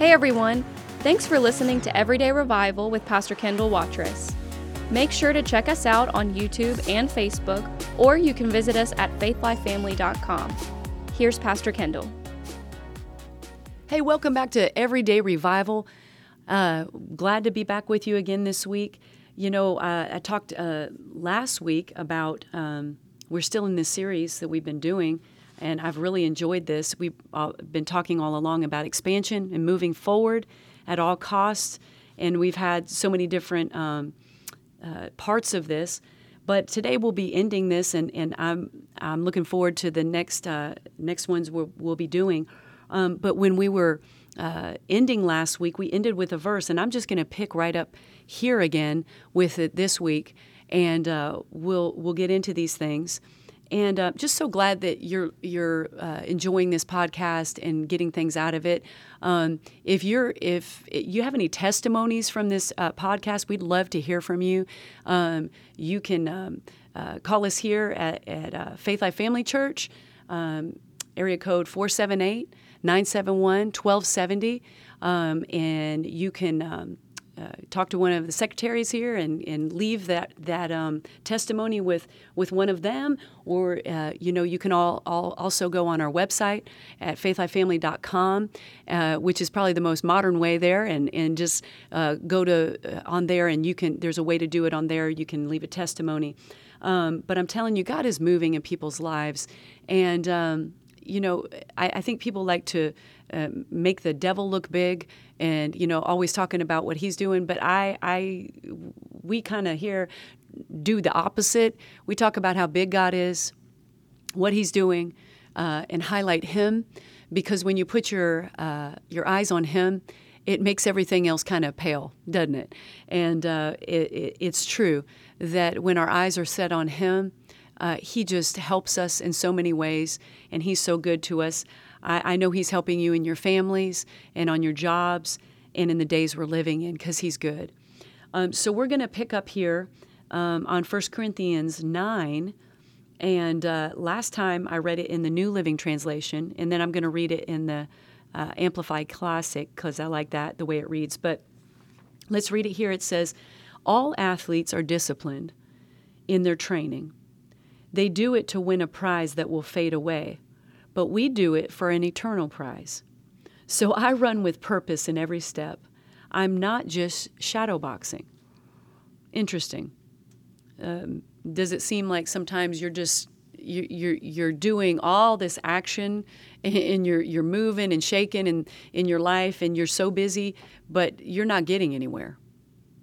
Hey everyone! Thanks for listening to Everyday Revival with Pastor Kendall Watrous. Make sure to check us out on YouTube and Facebook, or you can visit us at faithlifefamily.com. Here's Pastor Kendall. Hey, welcome back to Everyday Revival. Uh, glad to be back with you again this week. You know, uh, I talked uh, last week about um, we're still in this series that we've been doing, and I've really enjoyed this. We've uh, been talking all along about expansion and moving forward at all costs, and we've had so many different um, uh, parts of this. But today we'll be ending this, and, and I'm I'm looking forward to the next uh, next ones we'll, we'll be doing. Um, but when we were uh, ending last week, we ended with a verse, and I'm just going to pick right up here again with it this week, and uh, we'll we'll get into these things. And uh, just so glad that you're you're uh, enjoying this podcast and getting things out of it. Um, if you're if you have any testimonies from this uh, podcast, we'd love to hear from you. Um, you can um, uh, call us here at, at uh, Faith Life Family Church, um, area code 478 971 1270. Um, and you can um, uh, talk to one of the secretaries here and, and leave that that um, testimony with with one of them, or uh, you know you can all, all also go on our website at faithlifefamily.com, uh, which is probably the most modern way there, and and just uh, go to uh, on there and you can there's a way to do it on there. You can leave a testimony, um, but I'm telling you, God is moving in people's lives, and um, you know, I, I, think people like to uh, make the devil look big and, you know, always talking about what he's doing. But I, I we kind of here do the opposite. We talk about how big God is, what he's doing, uh, and highlight him because when you put your, uh, your eyes on him, it makes everything else kind of pale, doesn't it? And uh, it, it, it's true that when our eyes are set on him, uh, he just helps us in so many ways, and He's so good to us. I, I know He's helping you in your families and on your jobs and in the days we're living in because He's good. Um, so we're going to pick up here um, on 1 Corinthians 9. And uh, last time I read it in the New Living Translation, and then I'm going to read it in the uh, Amplified Classic because I like that, the way it reads. But let's read it here. It says, All athletes are disciplined in their training. They do it to win a prize that will fade away, but we do it for an eternal prize. So I run with purpose in every step. I'm not just shadowboxing. Interesting. Um, does it seem like sometimes you're just you, you're you're doing all this action and you're you're moving and shaking and in your life and you're so busy, but you're not getting anywhere.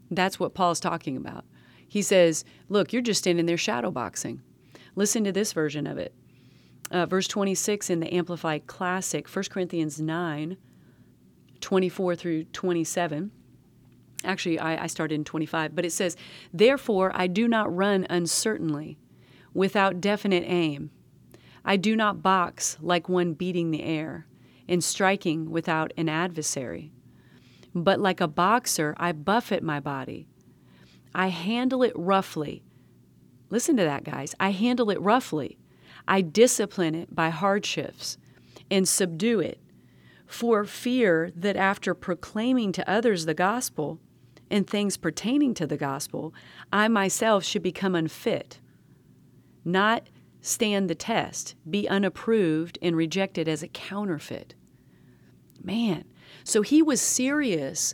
That's what Paul's talking about. He says, "Look, you're just standing there shadowboxing. Listen to this version of it. Uh, verse 26 in the Amplified Classic, 1 Corinthians 9, 24 through 27. Actually, I, I started in 25, but it says, Therefore I do not run uncertainly, without definite aim. I do not box like one beating the air, and striking without an adversary. But like a boxer, I buffet my body. I handle it roughly Listen to that, guys. I handle it roughly. I discipline it by hardships and subdue it for fear that after proclaiming to others the gospel and things pertaining to the gospel, I myself should become unfit, not stand the test, be unapproved and rejected as a counterfeit. Man, so he was serious.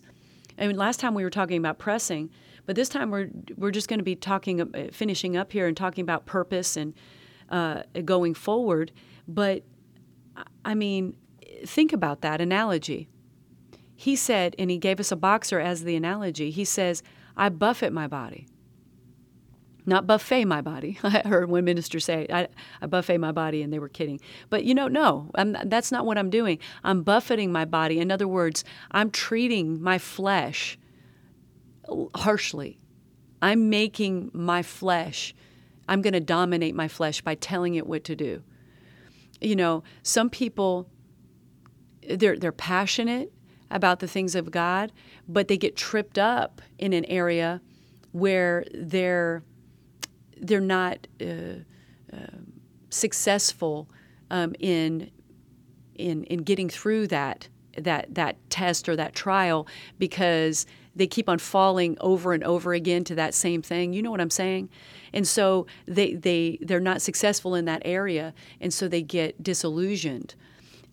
I mean, last time we were talking about pressing, but this time we're we're just going to be talking, uh, finishing up here and talking about purpose and uh, going forward. But I mean, think about that analogy. He said, and he gave us a boxer as the analogy. He says, "I buffet my body." Not buffet my body. I heard one minister say, I, I, buffet my body, and they were kidding. But you know, no, I'm, that's not what I'm doing. I'm buffeting my body. In other words, I'm treating my flesh harshly. I'm making my flesh, I'm going to dominate my flesh by telling it what to do. You know, some people, they're, they're passionate about the things of God, but they get tripped up in an area where they're they're not uh, uh, successful um, in in in getting through that that that test or that trial because they keep on falling over and over again to that same thing. You know what I'm saying? And so they they they're not successful in that area, and so they get disillusioned.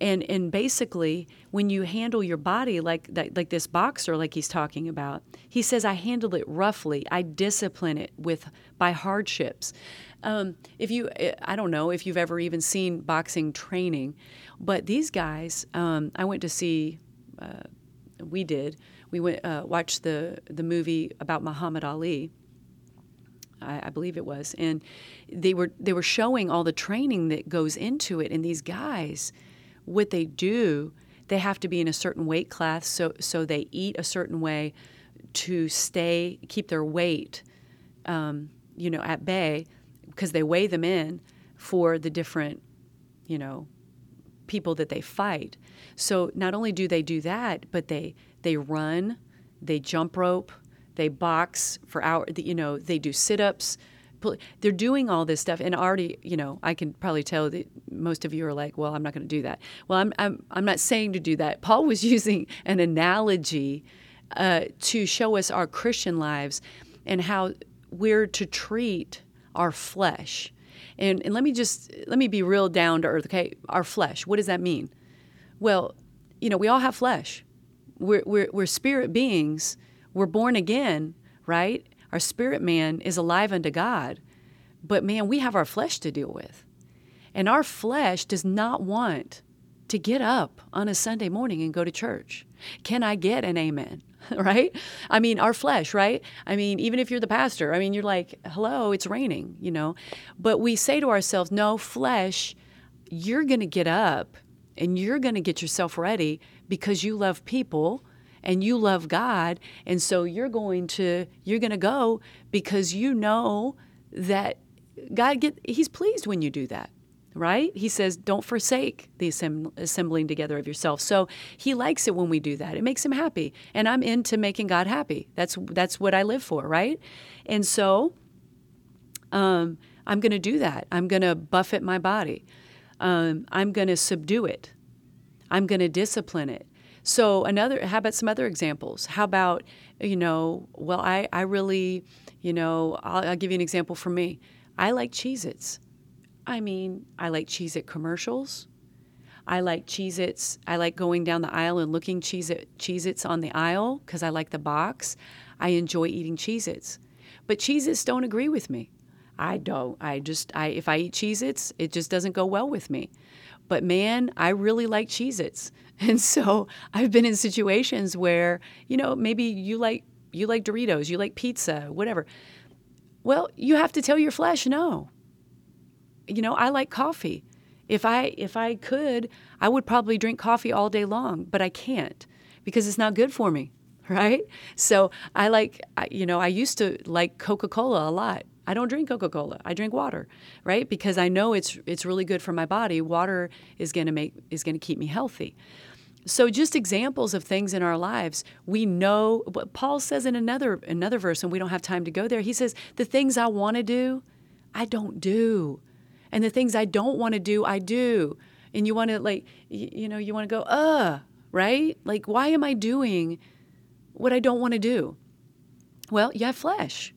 And and basically, when you handle your body like that, like this boxer, like he's talking about, he says, I handle it roughly. I discipline it with by hardships. Um, if you, I don't know if you've ever even seen boxing training, but these guys, um, I went to see. Uh, we did. We went uh, watched the the movie about Muhammad Ali. I, I, believe it was, and they were they were showing all the training that goes into it. And these guys, what they do, they have to be in a certain weight class, so so they eat a certain way to stay keep their weight, um, you know, at bay, because they weigh them in for the different, you know, people that they fight. So not only do they do that, but they they run, they jump rope, they box for hours. You know, they do sit ups. They're doing all this stuff, and already, you know, I can probably tell that most of you are like, "Well, I'm not going to do that." Well, I'm I'm I'm not saying to do that. Paul was using an analogy uh, to show us our Christian lives and how we're to treat our flesh. And, and let me just let me be real down to earth. Okay, our flesh. What does that mean? Well, you know, we all have flesh. We're, we're, we're spirit beings. We're born again, right? Our spirit man is alive unto God. But man, we have our flesh to deal with. And our flesh does not want to get up on a Sunday morning and go to church. Can I get an amen? right? I mean, our flesh, right? I mean, even if you're the pastor, I mean, you're like, hello, it's raining, you know? But we say to ourselves, no, flesh, you're going to get up and you're going to get yourself ready because you love people and you love God and so you're going to you're going to go because you know that God get he's pleased when you do that right? He says, don't forsake the assembling together of yourself. So he likes it when we do that. It makes him happy. And I'm into making God happy. That's that's what I live for, right? And so um, I'm going to do that. I'm going to buffet my body. Um, I'm going to subdue it. I'm going to discipline it. So another, how about some other examples? How about, you know, well, I, I really, you know, I'll, I'll give you an example for me. I like Cheez-Its. I mean, I like Cheez It commercials. I like Cheez Its. I like going down the aisle and looking Cheez It, Cheez Its on the aisle because I like the box. I enjoy eating Cheez Its. But Cheez Its don't agree with me. I don't. I just, I, if I eat Cheez Its, it just doesn't go well with me. But man, I really like Cheez Its. And so I've been in situations where, you know, maybe you like you like Doritos, you like pizza, whatever. Well, you have to tell your flesh no. You know, I like coffee. If I if I could, I would probably drink coffee all day long, but I can't because it's not good for me, right? So I like you know, I used to like Coca-Cola a lot. I don't drink Coca-Cola. I drink water, right? Because I know it's it's really good for my body. Water is going to make is going to keep me healthy. So just examples of things in our lives. We know what Paul says in another another verse and we don't have time to go there. He says, "The things I want to do, I don't do. And the things I don't want to do, I do." And you want to like you know, you want to go, "Uh, right? Like why am I doing what I don't want to do?" Well, you have flesh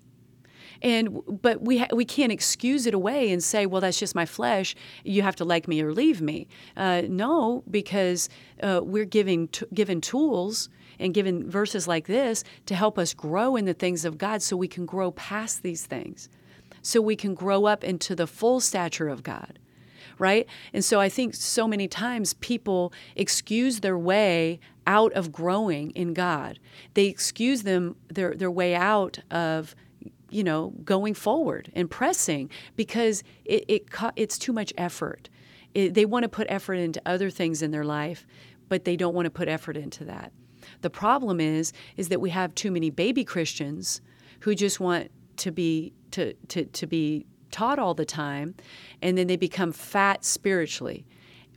and but we ha- we can't excuse it away and say, well, that's just my flesh. You have to like me or leave me. Uh, no, because uh, we're giving t- given tools and given verses like this to help us grow in the things of God, so we can grow past these things, so we can grow up into the full stature of God right? And so I think so many times people excuse their way out of growing in God. They excuse them their their way out of you know, going forward and pressing because it, it it's too much effort. It, they want to put effort into other things in their life, but they don't want to put effort into that. The problem is is that we have too many baby Christians who just want to be to to, to be taught all the time and then they become fat spiritually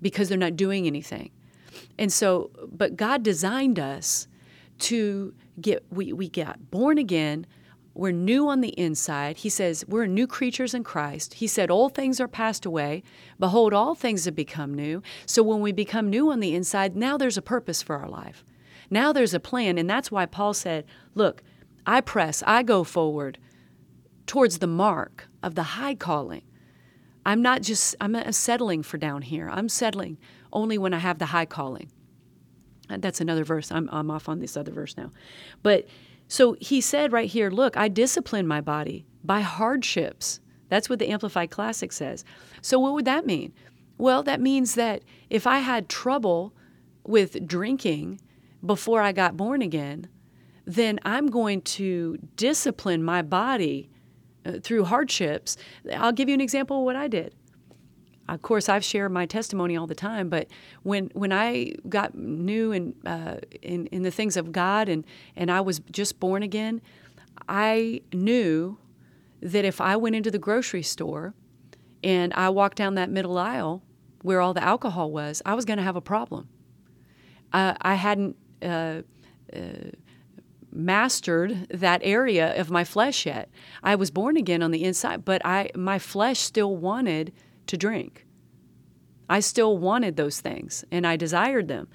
because they're not doing anything. And so but God designed us to get we, we get born again we're new on the inside. He says we're new creatures in Christ. He said old things are passed away. Behold, all things have become new. So when we become new on the inside, now there's a purpose for our life. Now there's a plan. And that's why Paul said, Look, I press, I go forward towards the mark of the high calling. I'm not just, I'm settling for down here. I'm settling only when I have the high calling. That's another verse. I'm, I'm off on this other verse now. But so he said right here, look, I discipline my body by hardships. That's what the Amplified Classic says. So what would that mean? Well, that means that if I had trouble with drinking before I got born again, then I'm going to discipline my body uh, through hardships. I'll give you an example of what I did. Of course, I've shared my testimony all the time, but when when I got new in, uh, in in the things of God and and I was just born again, I knew that if I went into the grocery store and I walked down that middle aisle where all the alcohol was, I was going to have a problem. Uh, I hadn't uh, uh, mastered that area of my flesh yet. I was born again on the inside, but I my flesh still wanted to drink. I still wanted those things and I desired them.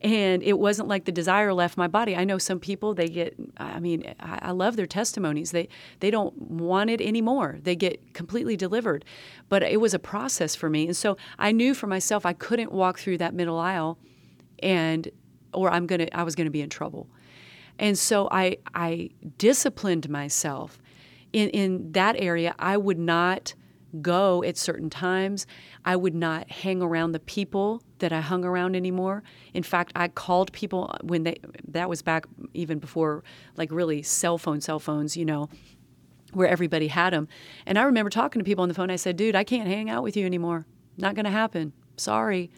And it wasn't like the desire left my body. I know some people they get I mean, I, love their testimonies. They they don't want it anymore. They get completely delivered. But it was a process for me. And so I knew for myself I couldn't walk through that middle aisle and or I'm gonna I was gonna be in trouble. And so I I disciplined myself in in that area. I would not go at certain times. I would not hang around the people that I hung around anymore. In fact, I called people when they that was back even before like really cell phone cell phones, you know, where everybody had them. And I remember talking to people on the phone. I said, "Dude, I can't hang out with you anymore. Not going to happen. Sorry."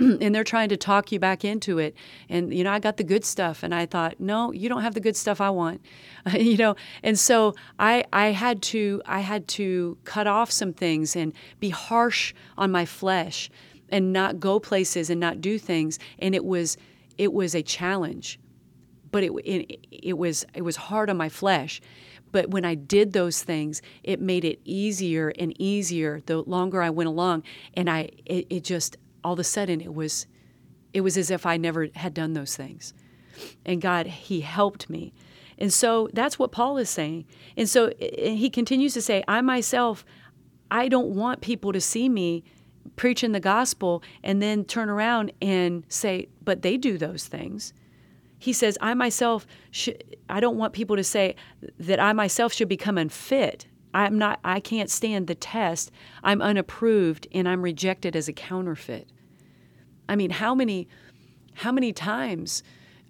and they're trying to talk you back into it. And you know, I got the good stuff, and I thought, no, you don't have the good stuff I want, you know. And so I I had to I had to cut off some things and be harsh on my flesh, and not go places and not do things. And it was it was a challenge, but it it, it was it was hard on my flesh. But when I did those things, it made it easier and easier the longer I went along. And I, it, it just, all of a sudden it was it was as if I never had done those things. And God, He helped me. And so that's what Paul is saying. And so eh, eh, he continues to say, I myself, I don't want people to see me preaching the gospel and then turn around and say, but they do those things. He says, I myself, should, I don't want people to say that I myself should become unfit. I'm not, I can't stand the test. I'm unapproved and I'm rejected as a counterfeit. I mean, how many, how many times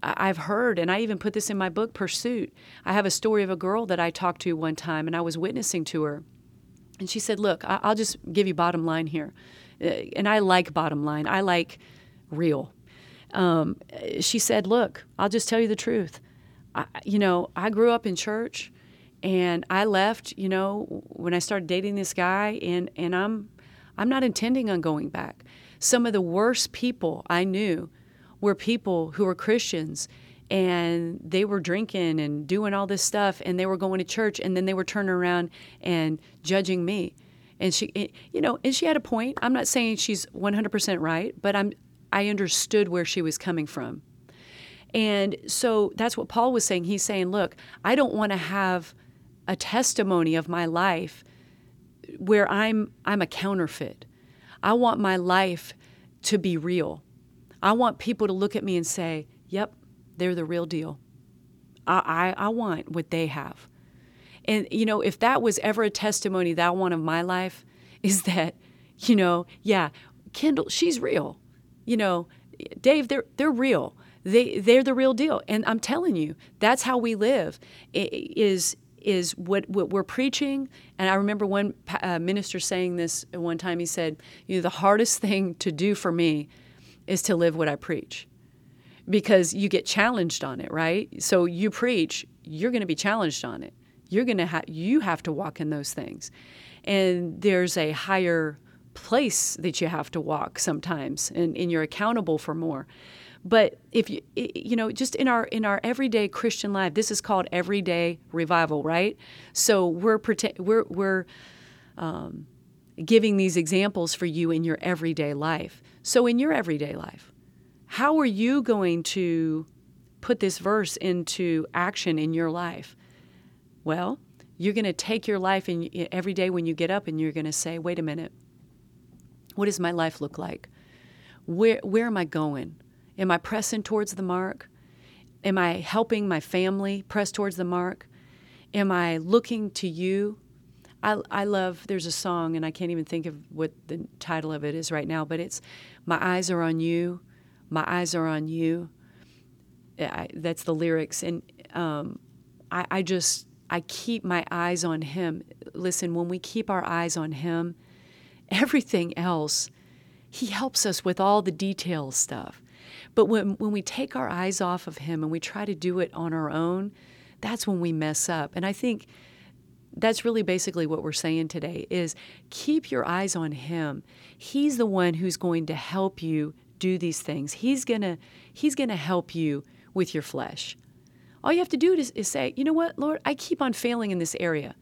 I've heard, and I even put this in my book, Pursuit. I have a story of a girl that I talked to one time, and I was witnessing to her. And she said, Look, I'll just give you bottom line here. Uh, and I like bottom line, I like real. Um, she said, Look, I'll just tell you the truth. I, you know, I grew up in church and I left, you know, when I started dating this guy and, and I'm I'm not intending on going back. Some of the worst people I knew were people who were Christians and they were drinking and doing all this stuff and they were going to church and then they were turning around and judging me. And she you know, and she had a point. I'm not saying she's 100% right, but I'm I understood where she was coming from. And so that's what Paul was saying. He's saying, look, I don't want to have a testimony of my life where I'm I'm a counterfeit. I want my life to be real. I want people to look at me and say, yep, they're the real deal. I, I, I want what they have. And, you know, if that was ever a testimony that I want of my life, is that, you know, yeah, Kendall, she's real. You know, Dave, they're, they're real. They, they're the real deal. And I'm telling you, that's how we live, is is what, what we're preaching. And I remember one uh, minister saying this one time. He said, "You know, the hardest thing to do for me is to live what I preach, because you get challenged on it, right? So you preach, you're going to be challenged on it. You're going to have you have to walk in those things, and there's a higher place that you have to walk sometimes, and, and you're accountable for more." But if you you know just in our in our everyday Christian life, this is called everyday revival, right? So we're we're we're um, giving these examples for you in your everyday life. So in your everyday life, how are you going to put this verse into action in your life? Well, you're going to take your life and every day when you get up and you're going to say, "Wait a minute. What does my life look like? Where where am I going? Am I pressing towards the mark? Am I helping my family press towards the mark? Am I looking to you? I, I love, there's a song, and I can't even think of what the title of it is right now, but it's My Eyes Are on You. My Eyes Are on You. I, that's the lyrics. And um, I, I just, I keep my eyes on Him. Listen, when we keep our eyes on Him, everything else, He helps us with all the detail stuff. But when, when we take our eyes off of Him and we try to do it on our own, that's when we mess up. And I think that's really basically what we're saying today is keep your eyes on him. He's the one who's going to help you do these things. He's going to he's going to help you with your flesh. All you have to do is, is say you know what lord? I keep on failing in this area.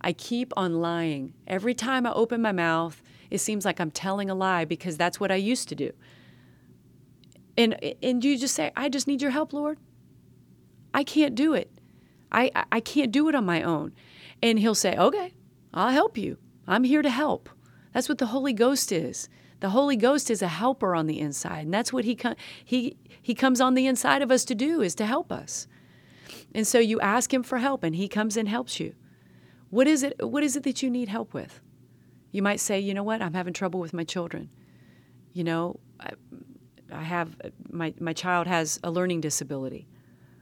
I keep on lying. Every time i open my mouth it seems like i'm telling a lie because that's what i used to do and and you just say i just need your help lord i can't do it i i can't do it on my own and he'll say, Okay, I'll help you. I'm here to help. That's what the Holy Ghost is. The Holy Ghost is a helper on the inside, and that's what he com- he he comes on the inside of us to do is to help us. And so you ask him for help, and he comes and helps you. What is it? What is it that you need help with? You might say, you know what? I'm having trouble with my children. You know, I, have uh, my my child has a learning disability,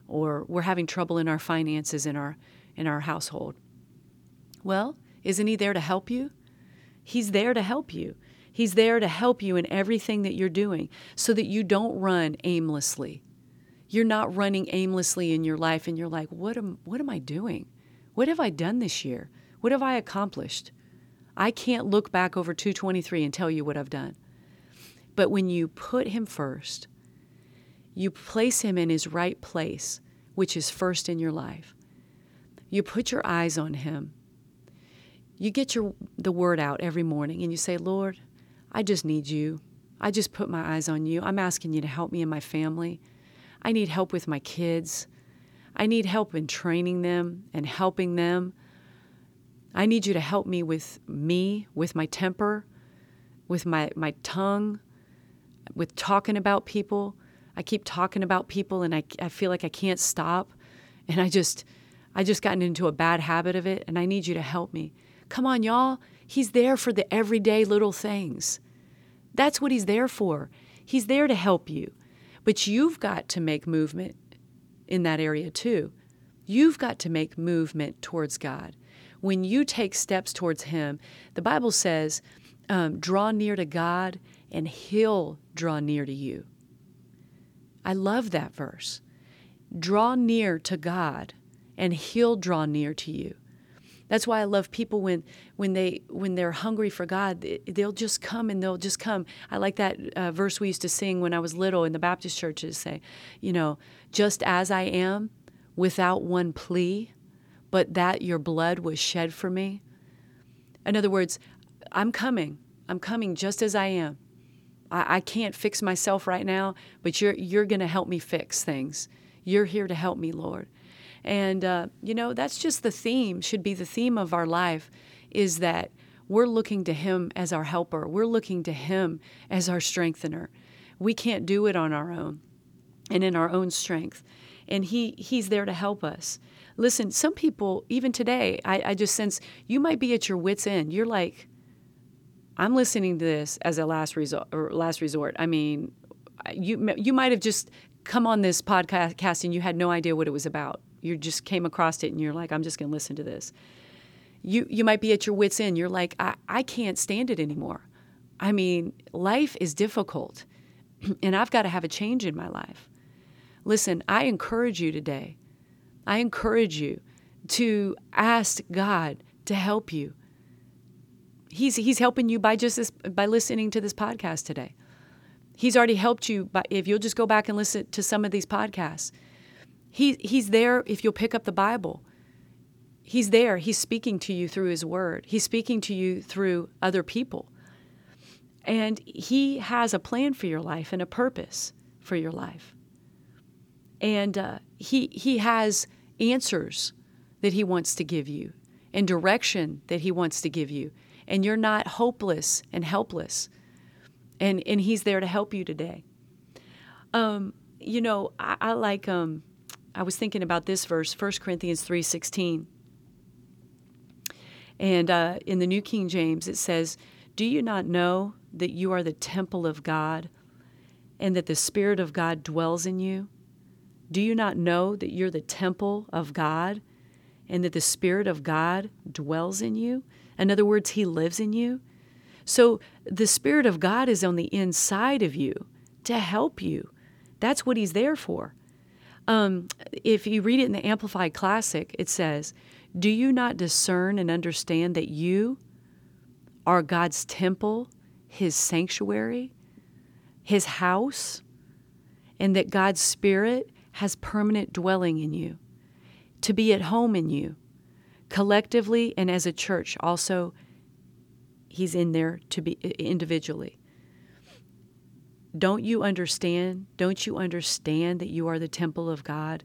or we're having trouble in our finances in our in our household. Well, isn't He there to help you? He's there to help you. He's there to help you in everything that you're doing so that you don't run aimlessly. You're not running aimlessly in your life and you're like, what am, what am I doing? What have I done this year? What have I accomplished? I can't look back over 223 and tell you what I've done. But when you put Him first, you place Him in His right place, which is first in your life. You put your eyes on Him you get your the word out every morning and you say, "Lord, I just need you. I just put my eyes on you. I'm asking you to help me and my family. I need help with my kids. I need help in training them and helping them. I need you to help me with me, with my temper, with my, my tongue, with talking about people. I keep talking about people and I, I feel like I can't stop. And I just I just gotten into a bad habit of it and I need you to help me. Come on, y'all. He's there for the everyday little things. That's what He's there for. He's there to help you. But you've got to make movement in that area too. You've got to make movement towards God. When you take steps towards Him, the Bible says, um, draw near to God and He'll draw near to you. I love that verse. Draw near to God and He'll draw near to you. That's why I love people when when they when they're hungry for God, they'll just come and they'll just come. I like that uh, verse we used to sing when I was little in the Baptist churches. Say, you know, just as I am, without one plea, but that your blood was shed for me. In other words, I'm coming. I'm coming just as I am. I, I can't fix myself right now, but you're you're going to help me fix things. You're here to help me, Lord. And, uh, you know, that's just the theme, should be the theme of our life is that we're looking to Him as our helper. We're looking to Him as our strengthener. We can't do it on our own and in our own strength. And he, He's there to help us. Listen, some people, even today, I, I just sense you might be at your wits' end. You're like, I'm listening to this as a last resort. Or last resort. I mean, you you might have just come on this podcast and you had no idea what it was about you just came across it and you're like, I'm just going to listen to this. You, you might be at your wits' end. You're like, I, I can't stand it anymore. I mean, life is difficult, and I've got to have a change in my life. Listen, I encourage you today. I encourage you to ask God to help you. He's, he's helping you by just this, by listening to this podcast today. He's already helped you by if you'll just go back and listen to some of these podcasts. He, he's there if you'll pick up the Bible. He's there. He's speaking to you through His Word. He's speaking to you through other people. And He has a plan for your life and a purpose for your life. And uh, he, he has answers that He wants to give you and direction that He wants to give you. And you're not hopeless and helpless. And, and He's there to help you today. Um, you know, I, I like, um, I was thinking about this verse, 1 Corinthians 3.16. And uh, in the New King James, it says, Do you not know that you are the temple of God and that the Spirit of God dwells in you? Do you not know that you're the temple of God and that the Spirit of God dwells in you? In other words, He lives in you. So the Spirit of God is on the inside of you to help you. That's what He's there for. Um, if you read it in the Amplified Classic, it says, Do you not discern and understand that you are God's temple, His sanctuary, His house, and that God's Spirit has permanent dwelling in you, to be at home in you, collectively and as a church. Also, He's in there to be individually. Don't you understand? Don't you understand that you are the temple of God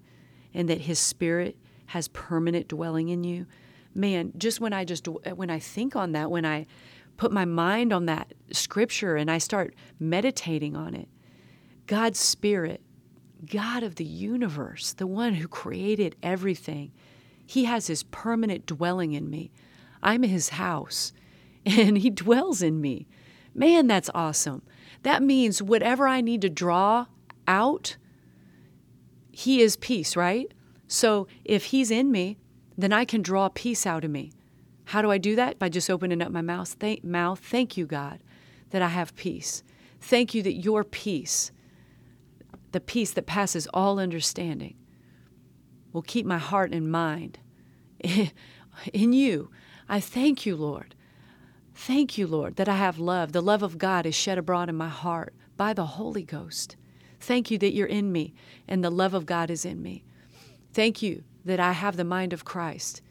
and that His Spirit has permanent dwelling in you? Man, just when I just when I think on that, when I put my mind on that scripture and I start meditating on it, God's Spirit God of the universe, the one who created everything, He has His permanent dwelling in me. I'm His house, and He dwells in me. Man, that's awesome. That means whatever I need to draw out, He is peace, right? So if He's in me, then I can draw peace out of me. How do I do that? By just opening up my mouth. Thank, mouth. Thank you, God, that I have peace. Thank you that your peace the peace that passes all understanding will keep my heart and mind in you. I thank you, Lord. Thank you, Lord, that I have love. The love of God is shed abroad in my heart by the Holy Ghost. Thank you that you're in me and the love of God is in me. Thank you that I have the mind of Christ.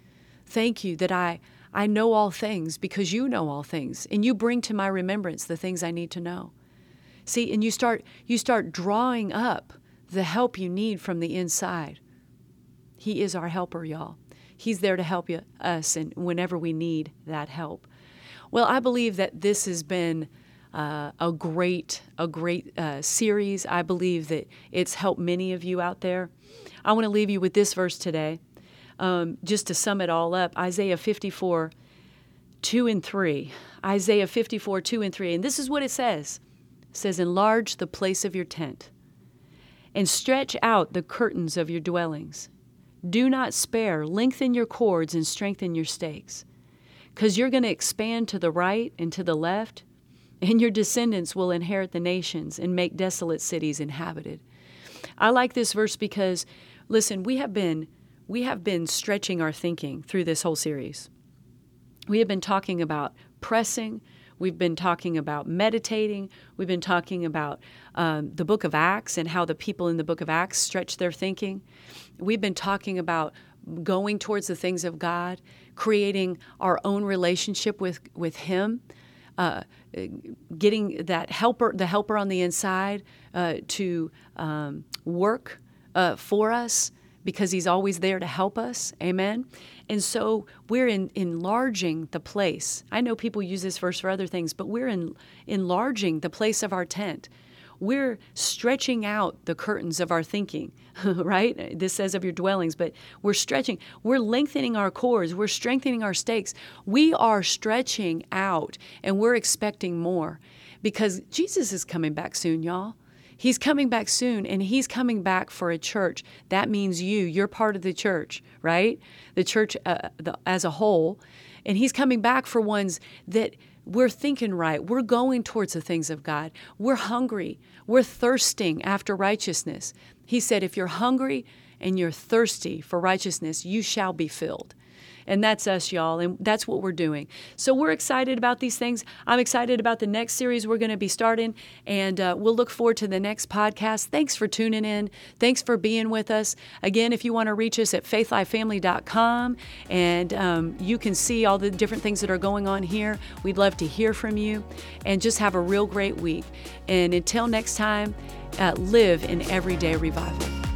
Thank you that I, I know all things because you know all things and you bring to my remembrance the things I need to know. See, and you start you start drawing up the help you need from the inside. He is our helper, y'all. He's there to help you, us and whenever we need that help. Well, I believe that this has been uh, a great a great uh, series. I believe that it's helped many of you out there. I want to leave you with this verse today, um, just to sum it all up. Isaiah 54, 2 and 3. Isaiah 54, 2 and 3. And this is what it says it says, Enlarge the place of your tent and stretch out the curtains of your dwellings. Do not spare, lengthen your cords and strengthen your stakes. Because you're going to expand to the right and to the left, and your descendants will inherit the nations and make desolate cities inhabited. I like this verse because, listen, we have been we have been stretching our thinking through this whole series. We have been talking about pressing, We've been talking about meditating. We've been talking about um, the book of Acts and how the people in the book of Acts stretch their thinking. We've been talking about going towards the things of God, creating our own relationship with, with Him. Uh, getting that helper, the helper on the inside, uh, to um, work uh, for us because He's always there to help us. Amen. And so we're in, enlarging the place. I know people use this verse for other things, but we're in, enlarging the place of our tent. We're stretching out the curtains of our thinking, right? This says of your dwellings, but we're stretching. We're lengthening our cords. We're strengthening our stakes. We are stretching out and we're expecting more because Jesus is coming back soon, y'all. He's coming back soon and he's coming back for a church. That means you. You're part of the church, right? The church uh, the, as a whole. And he's coming back for ones that we're thinking right. We're going towards the things of God. We're hungry. We're thirsting after righteousness. He said, if you're hungry and you're thirsty for righteousness, you shall be filled. And that's us, y'all. And that's what we're doing. So we're excited about these things. I'm excited about the next series we're going to be starting. And uh, we'll look forward to the next podcast. Thanks for tuning in. Thanks for being with us. Again, if you want to reach us at faithlifefamily.com and um, you can see all the different things that are going on here, we'd love to hear from you. And just have a real great week. And until next time, uh, live in everyday revival.